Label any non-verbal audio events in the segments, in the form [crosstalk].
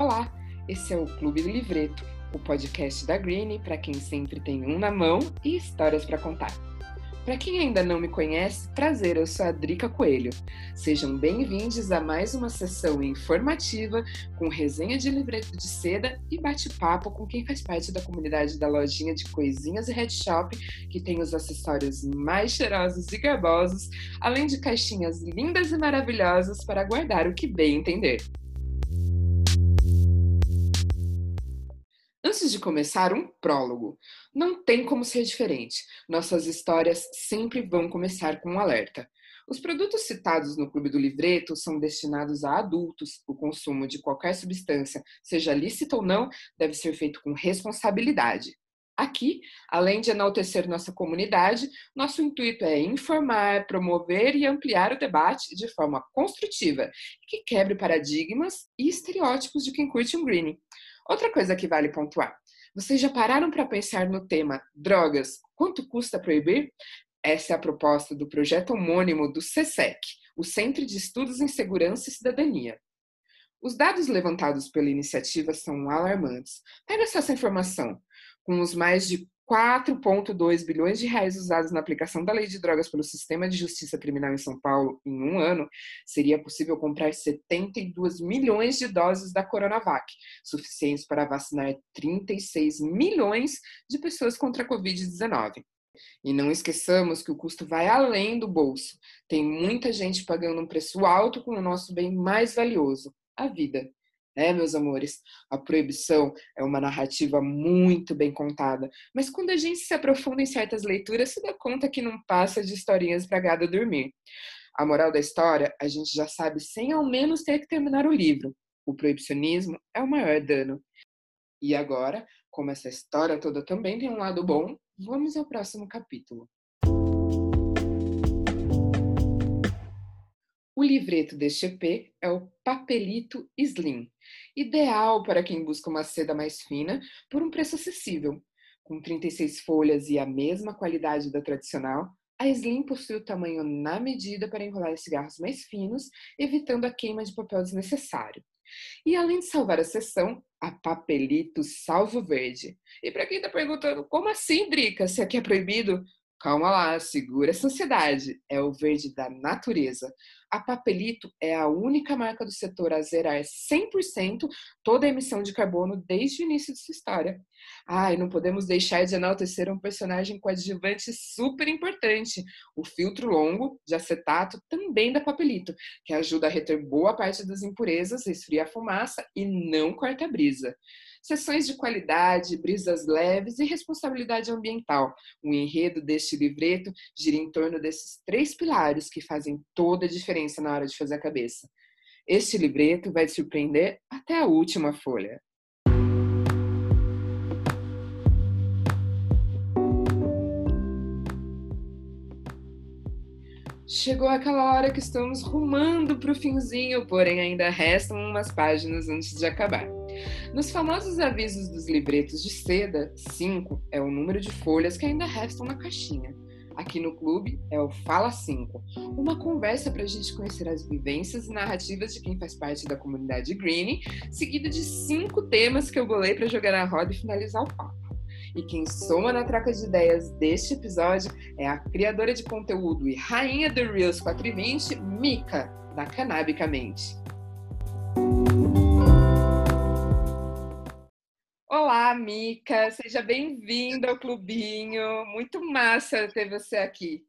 Olá, esse é o Clube do Livreto, o podcast da Green para quem sempre tem um na mão e histórias para contar. Para quem ainda não me conhece, prazer, eu sou a Drica Coelho. Sejam bem-vindos a mais uma sessão informativa com resenha de livreto de seda e bate-papo com quem faz parte da comunidade da lojinha de coisinhas e head shop, que tem os acessórios mais cheirosos e garbosos, além de caixinhas lindas e maravilhosas para guardar o que bem entender. Antes de começar, um prólogo. Não tem como ser diferente. Nossas histórias sempre vão começar com um alerta. Os produtos citados no Clube do Livreto são destinados a adultos. O consumo de qualquer substância, seja lícita ou não, deve ser feito com responsabilidade. Aqui, além de enaltecer nossa comunidade, nosso intuito é informar, promover e ampliar o debate de forma construtiva, que quebre paradigmas e estereótipos de quem curte um green. Outra coisa que vale pontuar: vocês já pararam para pensar no tema drogas? Quanto custa proibir? Essa é a proposta do projeto homônimo do CSEC, o Centro de Estudos em Segurança e Cidadania. Os dados levantados pela iniciativa são alarmantes. Pega essa informação. Com os mais de 4,2 bilhões de reais usados na aplicação da lei de drogas pelo sistema de justiça criminal em São Paulo em um ano, seria possível comprar 72 milhões de doses da Coronavac, suficientes para vacinar 36 milhões de pessoas contra a Covid-19. E não esqueçamos que o custo vai além do bolso. Tem muita gente pagando um preço alto com o nosso bem mais valioso, a vida. É, meus amores, a proibição é uma narrativa muito bem contada, mas quando a gente se aprofunda em certas leituras, se dá conta que não passa de historinhas para gado dormir. A moral da história, a gente já sabe sem ao menos ter que terminar o livro. O proibicionismo é o maior dano. E agora, como essa história toda também tem um lado bom, vamos ao próximo capítulo. O livreto deste EP é o Papelito Slim, ideal para quem busca uma seda mais fina por um preço acessível. Com 36 folhas e a mesma qualidade da tradicional, a Slim possui o tamanho na medida para enrolar cigarros mais finos, evitando a queima de papel desnecessário. E além de salvar a sessão, a Papelito salva o verde. E para quem está perguntando, como assim, Drica, se aqui é proibido? Calma lá, segura essa ansiedade. É o verde da natureza. A Papelito é a única marca do setor a zerar 100% toda a emissão de carbono desde o início de sua história. E não podemos deixar de enaltecer um personagem coadjuvante super importante, o filtro longo de acetato também da Papelito, que ajuda a reter boa parte das impurezas, esfria a fumaça e não corta a brisa sessões de qualidade, brisas leves e responsabilidade ambiental. O enredo deste livreto gira em torno desses três pilares que fazem toda a diferença na hora de fazer a cabeça. Este livreto vai te surpreender até a última folha. Chegou aquela hora que estamos rumando para o finzinho, porém ainda restam umas páginas antes de acabar. Nos famosos avisos dos livretos de seda, 5 é o número de folhas que ainda restam na caixinha. Aqui no clube é o Fala 5, uma conversa para a gente conhecer as vivências e narrativas de quem faz parte da comunidade Green, seguida de cinco temas que eu bolei para jogar na roda e finalizar o papo. E quem soma na troca de ideias deste episódio é a criadora de conteúdo e rainha do Reels 420, Mika, da Canabicamente. Olá, Mica, seja bem-vinda ao clubinho. Muito massa ter você aqui.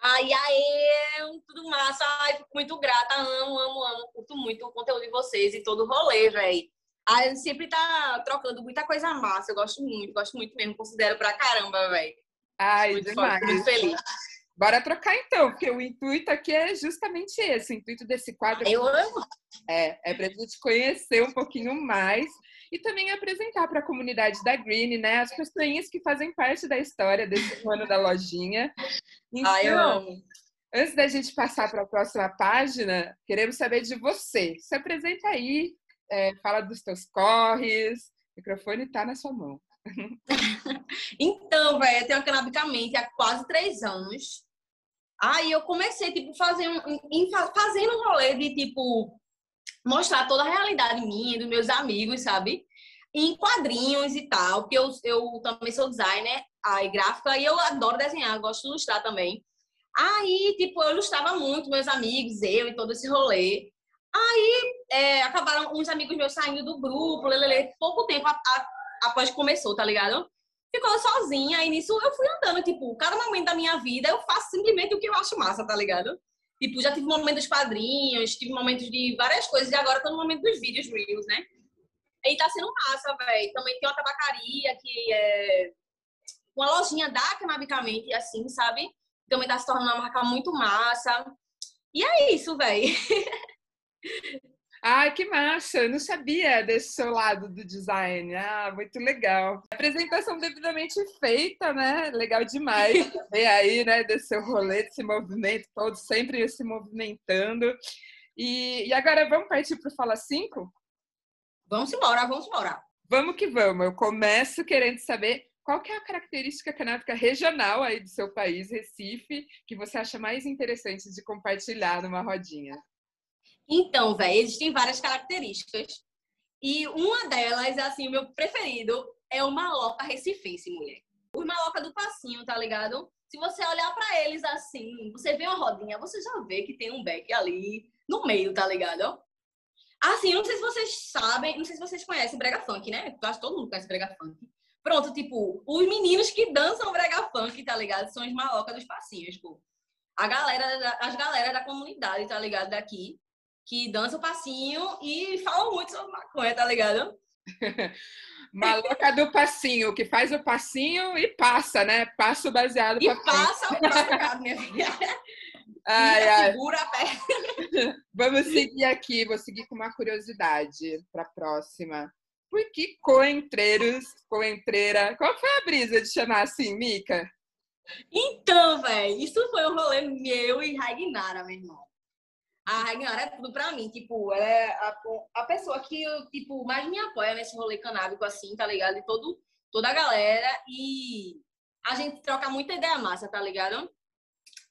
Ai, ai, tudo massa. Ai, fico muito grata. Amo, amo, amo. Curto muito o conteúdo de vocês e todo o rolê, velho. A gente sempre tá trocando muita coisa massa. Eu gosto muito, gosto muito mesmo. Considero pra caramba, velho. Ai, muito demais. muito feliz. Bora trocar então, porque o intuito aqui é justamente esse. O intuito desse quadro eu amo. é, é pra gente conhecer um pouquinho mais e também apresentar para a comunidade da Green, né, as pessoinhas que fazem parte da história desse ano da lojinha. Então, [laughs] Ai, eu amo. Antes da gente passar para a próxima página, queremos saber de você. Se apresenta aí, é, fala dos teus corres, o microfone está na sua mão. [laughs] então, velho, eu tenho canabicamente há quase três anos. Aí eu comecei, tipo, fazendo, fazendo um rolê de, tipo, mostrar toda a realidade minha, dos meus amigos, sabe? Em quadrinhos e tal, porque eu, eu também sou designer, aí gráfica, e eu adoro desenhar, gosto de ilustrar também. Aí, tipo, eu ilustrava muito, meus amigos, eu e todo esse rolê. Aí, é, acabaram uns amigos meus saindo do grupo, lelele, pouco tempo a, a, após que começou, tá ligado? Ficou sozinha, e nisso eu fui andando, tipo, cada momento da minha vida eu faço simplesmente o que eu acho massa, tá ligado? Tipo, já tive momentos dos quadrinhos, tive momentos de várias coisas, e agora tô no momento dos vídeos reels, né? E tá sendo massa, velho. Também tem uma tabacaria que é uma lojinha da Canabicamente, assim, sabe? Também tá se tornando uma marca muito massa. E é isso, velho. [laughs] Ai, que massa! Eu não sabia desse seu lado do design. Ah, muito legal. Apresentação devidamente feita, né? Legal demais. [laughs] E aí, né, desse seu rolê, desse movimento todo, sempre se movimentando. E, e agora vamos partir para o Fala 5? Vamos embora, vamos embora. Vamos que vamos. Eu começo querendo saber qual que é a característica canábica regional aí do seu país, Recife, que você acha mais interessante de compartilhar numa rodinha? Então, velho, existem várias características. E uma delas, assim, o meu preferido é o maloca recifense, mulher. Os maloca do passinho, tá ligado? Se você olhar para eles assim, você vê uma rodinha, você já vê que tem um beck ali no meio, tá ligado? Assim, não sei se vocês sabem, não sei se vocês conhecem brega funk, né? Eu acho que todo mundo conhece brega funk. Pronto, tipo, os meninos que dançam brega funk, tá ligado? São os maloca dos passinhos, pô. A galera, as galera da comunidade, tá ligado? Daqui, que dança o passinho e falam muito sobre maconha, tá ligado? [laughs] Maloca do passinho, que faz o passinho e passa, né? Passa o baseado E passa o baseado, minha filha. [laughs] Ai, ai. Segura a perna. Vamos seguir aqui, vou seguir com uma curiosidade para a próxima. Por que coentreiros, coentreira? Qual foi a brisa de chamar assim, Mica? Então, velho, isso foi um rolê meu e Ragnara, meu irmão. A Ragnara é tudo pra mim, tipo, ela é a, a pessoa que eu, tipo, mais me apoia nesse rolê canábico, assim, tá ligado? E todo, toda a galera. E a gente troca muita ideia massa, tá ligado?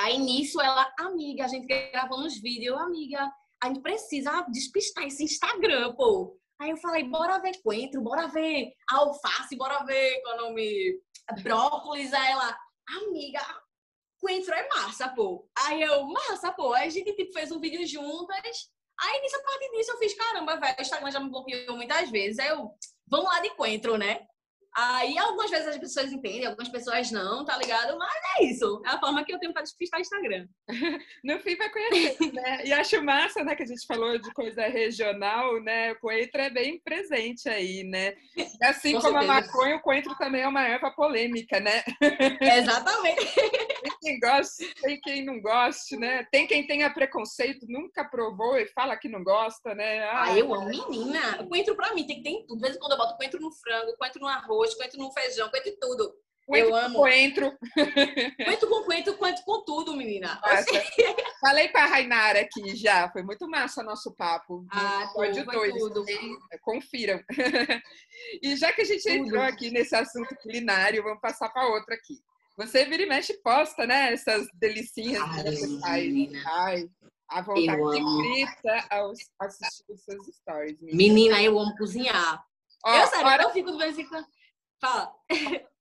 Aí nisso ela, amiga, a gente gravando uns vídeos, amiga, a gente precisa despistar esse Instagram, pô. Aí eu falei, bora ver coentro, bora ver alface, bora ver qual é o nome, brócolis. Aí ela, amiga, coentro é massa, pô. Aí eu, massa, pô. Aí a gente tipo, fez um vídeo juntas. Aí, nessa parte disso, eu fiz, caramba, velho, o Instagram já me bloqueou muitas vezes. Aí eu, vamos lá de coentro, né? Aí, algumas vezes as pessoas entendem, algumas pessoas não, tá ligado? Mas é isso. É a forma que eu tenho para despistar o Instagram. [laughs] no fim, vai conhecer, né? E acho massa, né, que a gente falou de coisa regional, né? O coentro é bem presente aí, né? E assim Com como certeza. a maconha, o coentro também é uma erva polêmica, né? Exatamente. [laughs] Tem quem goste, tem quem não goste, né? Tem quem tenha preconceito, nunca provou e fala que não gosta, né? Ah, ah eu amo, menina. Coentro pra mim tem que ter em tudo. De vez em quando eu boto coentro no frango, coentro no arroz, coentro no feijão, coentro em tudo. Coentro eu amo. Coentro. [laughs] Coentro com coentro, coentro com tudo, menina. [laughs] Falei pra Rainara aqui já, foi muito massa nosso papo. Ah, pode dois. Tudo. Confiram. [laughs] e já que a gente tudo. entrou aqui nesse assunto culinário, vamos passar para outra aqui. Você vira e mexe posta, né? Essas delicinhas Ai, que você faz. Ai, a vontade grita ao assistir os seus stories. Menina, menina eu amo cozinhar. Ó, eu, sério, eu fico de vez em quando... Fala.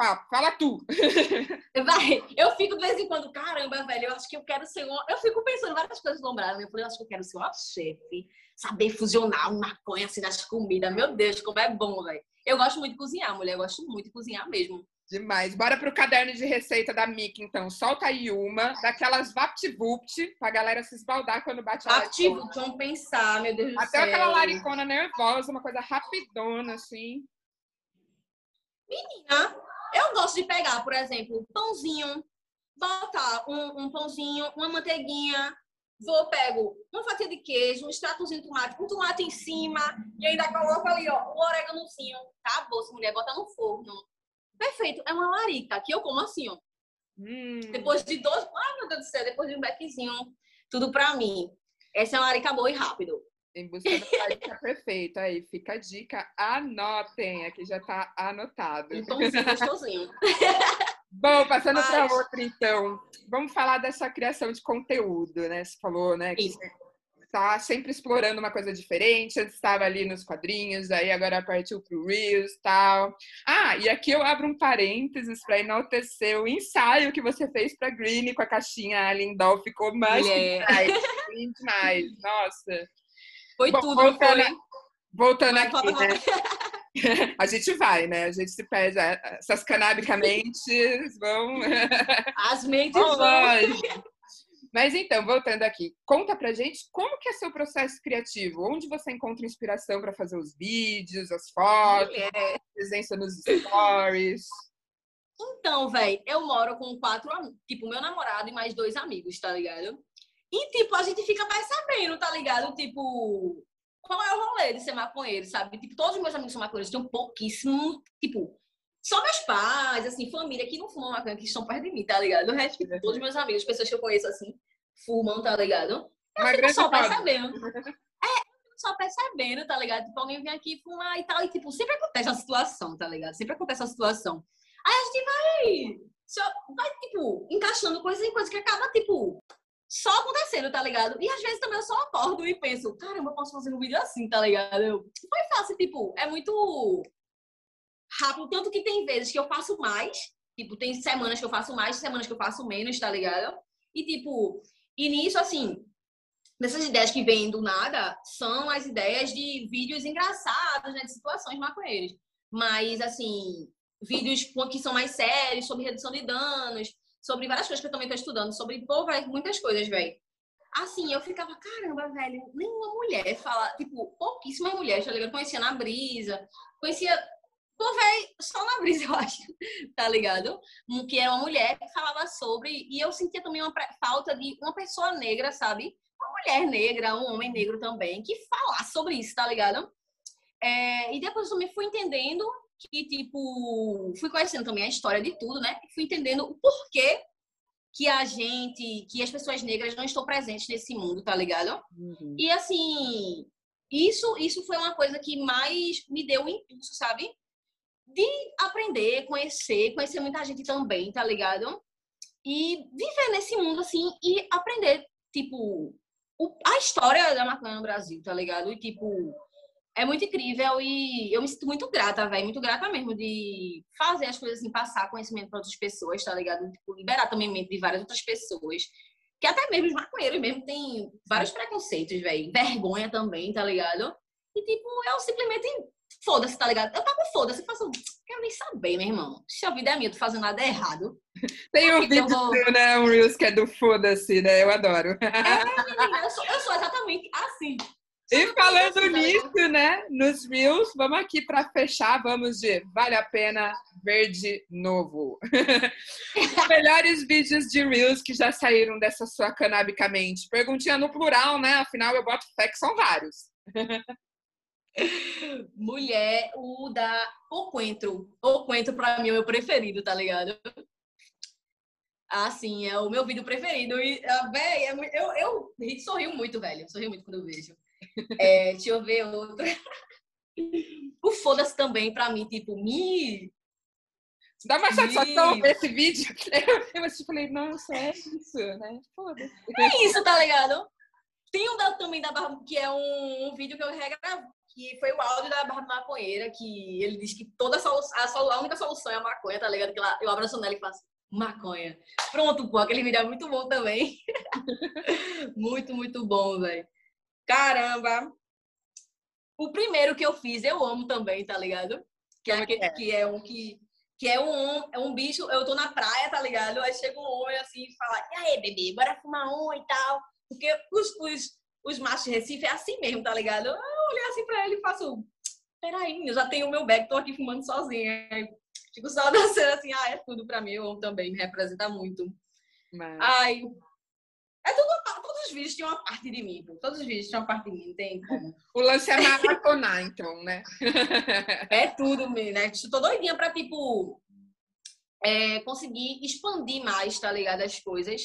Ah, fala tu. [laughs] Vai, eu fico de vez em quando, caramba, velho, eu acho que eu quero ser uma... Eu fico pensando várias coisas lombradas. Eu falei, eu acho que eu quero ser uma chefe. Saber fusionar uma maconha assim nas comidas. Meu Deus, como é bom, velho. Eu gosto muito de cozinhar, mulher. Eu gosto muito de cozinhar mesmo. Demais. Bora pro caderno de receita da Mickey, então. Solta aí uma, daquelas VaptVupt, pra galera se esbaldar quando bate a VaptVupt, vamos pensar, meu Deus Até do céu. Até aquela laricona nervosa, uma coisa rapidona, assim. Menina, eu gosto de pegar, por exemplo, pãozinho, botar um, um pãozinho, uma manteiguinha, vou, pego uma fatia de queijo, um extratozinho de tomate, um tomate em cima, e ainda coloco ali, ó, o oréganozinho. Acabou, se mulher, bota no forno Perfeito. É uma larica que eu como assim, ó. Hum. Depois de dois. Ai, meu Deus do céu, depois de um beckzinho, tudo pra mim. Essa é uma larica boa e rápido. Em busca da larica perfeita. Aí fica a dica. Anotem. Aqui já tá anotado. Um tomzinho gostosinho. [laughs] Bom, passando Mas... para outra, então. Vamos falar dessa criação de conteúdo, né? Você falou, né? Que você tá sempre explorando uma coisa diferente. Antes estava ali nos quadrinhos, aí agora partiu pro Reels tal. Ah, e aqui eu abro um parênteses para enaltecer o ensaio que você fez para Green com a caixinha Lindol. Ficou mais demais, demais. Nossa. Foi Bom, tudo, voltando, foi? Voltando aqui, né? [laughs] A gente vai, né? A gente se perde. Essas canabicamente vão. As mentes vão. Mas então, voltando aqui, conta pra gente como que é seu processo criativo? Onde você encontra inspiração para fazer os vídeos, as fotos, a presença nos stories? Então, velho, eu moro com quatro amigos, tipo, meu namorado e mais dois amigos, tá ligado? E, tipo, a gente fica mais sabendo, tá ligado? Tipo, qual é o rolê de ser maconheiro, sabe? Tipo, todos os meus amigos são maconheiros, tem um pouquíssimo, tipo, só meus pais, assim, família que não fumam maconha, que estão perto de mim, tá ligado? O resto, tipo, todos os meus amigos, pessoas que eu conheço, assim, fumam, tá ligado? Eu fico só percebendo. É, só percebendo, tá ligado? Tipo, alguém vem aqui fumar e tal, e, tipo, sempre acontece a situação, tá ligado? Sempre acontece a situação. Aí a gente vai, só, vai, tipo, encaixando coisas em coisas que acaba, tipo, só acontecendo, tá ligado? E às vezes também eu só acordo e penso, caramba, eu posso fazer um vídeo assim, tá ligado? Eu, foi fácil, tipo, é muito rápido, tanto que tem vezes que eu faço mais, tipo, tem semanas que eu faço mais, semanas que eu faço menos, tá ligado? E tipo, e nisso, assim, nessas ideias que vêm do nada, são as ideias de vídeos engraçados, né, de situações maconheiras. Mas, assim, vídeos que são mais sérios, sobre redução de danos, sobre várias coisas que eu também tô estudando, sobre, pô, muitas coisas, velho. Assim, eu ficava, caramba, velho, nenhuma mulher fala, tipo, pouquíssimas mulheres, tá ligado? Conhecia na brisa, conhecia Pô, velho, só na brisa, [laughs] eu acho, tá ligado? Que era uma mulher que falava sobre, e eu sentia também uma falta de uma pessoa negra, sabe? Uma mulher negra, um homem negro também, que falasse sobre isso, tá ligado? É, e depois eu também fui entendendo que, tipo, fui conhecendo também a história de tudo, né? Fui entendendo o porquê que a gente, que as pessoas negras não estão presentes nesse mundo, tá ligado? Uhum. E assim, isso, isso foi uma coisa que mais me deu um impulso, sabe? De aprender, conhecer, conhecer muita gente também, tá ligado? E viver nesse mundo assim e aprender, tipo, o, a história da maconha no Brasil, tá ligado? E tipo, é muito incrível e eu me sinto muito grata, velho, muito grata mesmo de fazer as coisas assim, passar conhecimento para outras pessoas, tá ligado? Tipo, liberar também mente de várias outras pessoas. Que até mesmo os maconheiros mesmo têm vários preconceitos, velho. Vergonha também, tá ligado? E, tipo, eu simplesmente foda-se, tá ligado? Eu tava foda-se, faço, quero nem saber, meu irmão. Se a vida é minha, eu tô fazendo nada errado. Tem um vídeo vou... né? Um Reels que é do foda-se, né? Eu adoro. É, menina, eu sou, eu sou exatamente assim. E falando assim, nisso, né? Nos Reels, vamos aqui para fechar, vamos de Vale a Pena Verde Novo. [laughs] Os melhores vídeos de Reels que já saíram dessa sua canabicamente. Perguntinha no plural, né? Afinal, eu boto fé que são vários. [laughs] Mulher, o da O Coentro. O Coentro, pra mim, é o meu preferido, tá ligado? Assim, é o meu vídeo preferido. E, a véi, é, eu, eu sorrio muito, velho. Sorrio muito quando eu vejo. É, deixa eu ver outro. O Foda-se também, pra mim, tipo, me. Dá mais satisfação ver esse vídeo. Eu, eu falei, nossa, é isso, né? Foda-se. É isso, tá ligado? Tem um da, também da Barba, que é um, um vídeo que eu regravo, que foi o áudio da Barba Maconheira, que ele diz que toda a, solução, a, a única solução é a maconha, tá ligado? Que ela, eu abraço nela e faço maconha. Pronto, pô, aquele vídeo é muito bom também. [laughs] muito, muito bom, velho. Caramba! O primeiro que eu fiz, eu amo também, tá ligado? Que é, aquele, é? que é um que que é um, é um bicho, eu tô na praia, tá ligado? Aí chega um homem assim e fala, e aí, bebê, bora fumar um e tal. Porque os, os, os machos de Recife é assim mesmo, tá ligado? Eu olhei assim pra ele e faço, peraí, eu já tenho o meu bag, tô aqui fumando sozinha. Fico só [laughs] dançando assim, ah, é tudo pra mim, eu também, me representa muito. Mas... Ai, é tudo, todos os vídeos tinham uma parte de mim. Todos os vídeos tinham uma parte de mim, tem como. O lance é maratonar, então, né? [laughs] é tudo, né? Estou doidinha pra, tipo, é, conseguir expandir mais, tá ligado? As coisas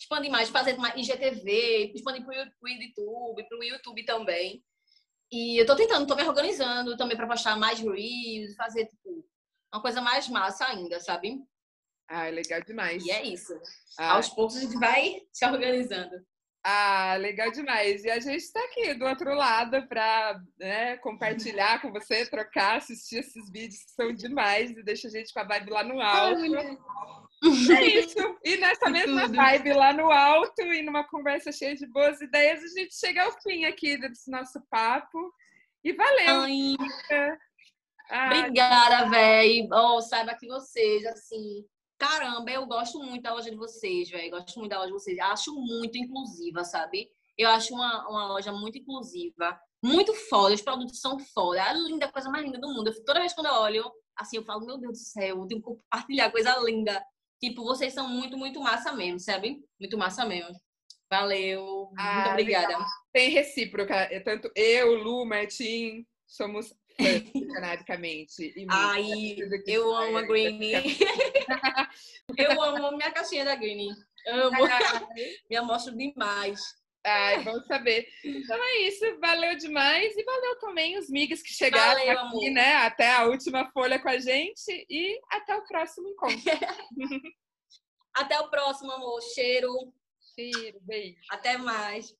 expandir mais, fazer mais IGTV, expandir para o YouTube, para o YouTube também. E eu tô tentando, tô me organizando também para postar mais reels, fazer tipo uma coisa mais massa ainda, sabe? Ah, legal demais. E é isso. Ah. Aos poucos a gente vai [laughs] se organizando. Ah, legal demais. E a gente está aqui do outro lado para né, compartilhar com você, trocar, assistir esses vídeos que são demais e deixa a gente com a vibe lá no alto. É [laughs] isso. E nessa mesma Tudo. vibe lá no alto e numa conversa cheia de boas ideias, a gente chega ao fim aqui desse nosso papo. E valeu! Ai. Obrigada, velho. Oh, saiba que vocês, assim, caramba, eu gosto muito da loja de vocês, velho. Gosto muito da loja de vocês. Acho muito inclusiva, sabe? Eu acho uma, uma loja muito inclusiva, muito foda. Os produtos são foda. A linda, coisa mais linda do mundo. Eu, toda vez quando eu olho, assim, eu falo, meu Deus do céu, eu tenho que compartilhar coisa linda. Tipo, vocês são muito, muito massa mesmo, sabe? Muito massa mesmo. Valeu. Ah, muito obrigada. Legal. Tem recíproca. É tanto eu, Lu, Martim, somos [laughs] cananicamente. Ai, [laughs] eu amo a Greenie. eu amo minha caixinha da Greenie. Amo. [laughs] Me amostro demais. Ai, vamos saber. Então é isso, valeu demais e valeu também os migas que chegaram valeu, aqui, amor. né? Até a última folha com a gente e até o próximo encontro. [laughs] até o próximo, amor. Cheiro. Cheiro, beijo. Até mais.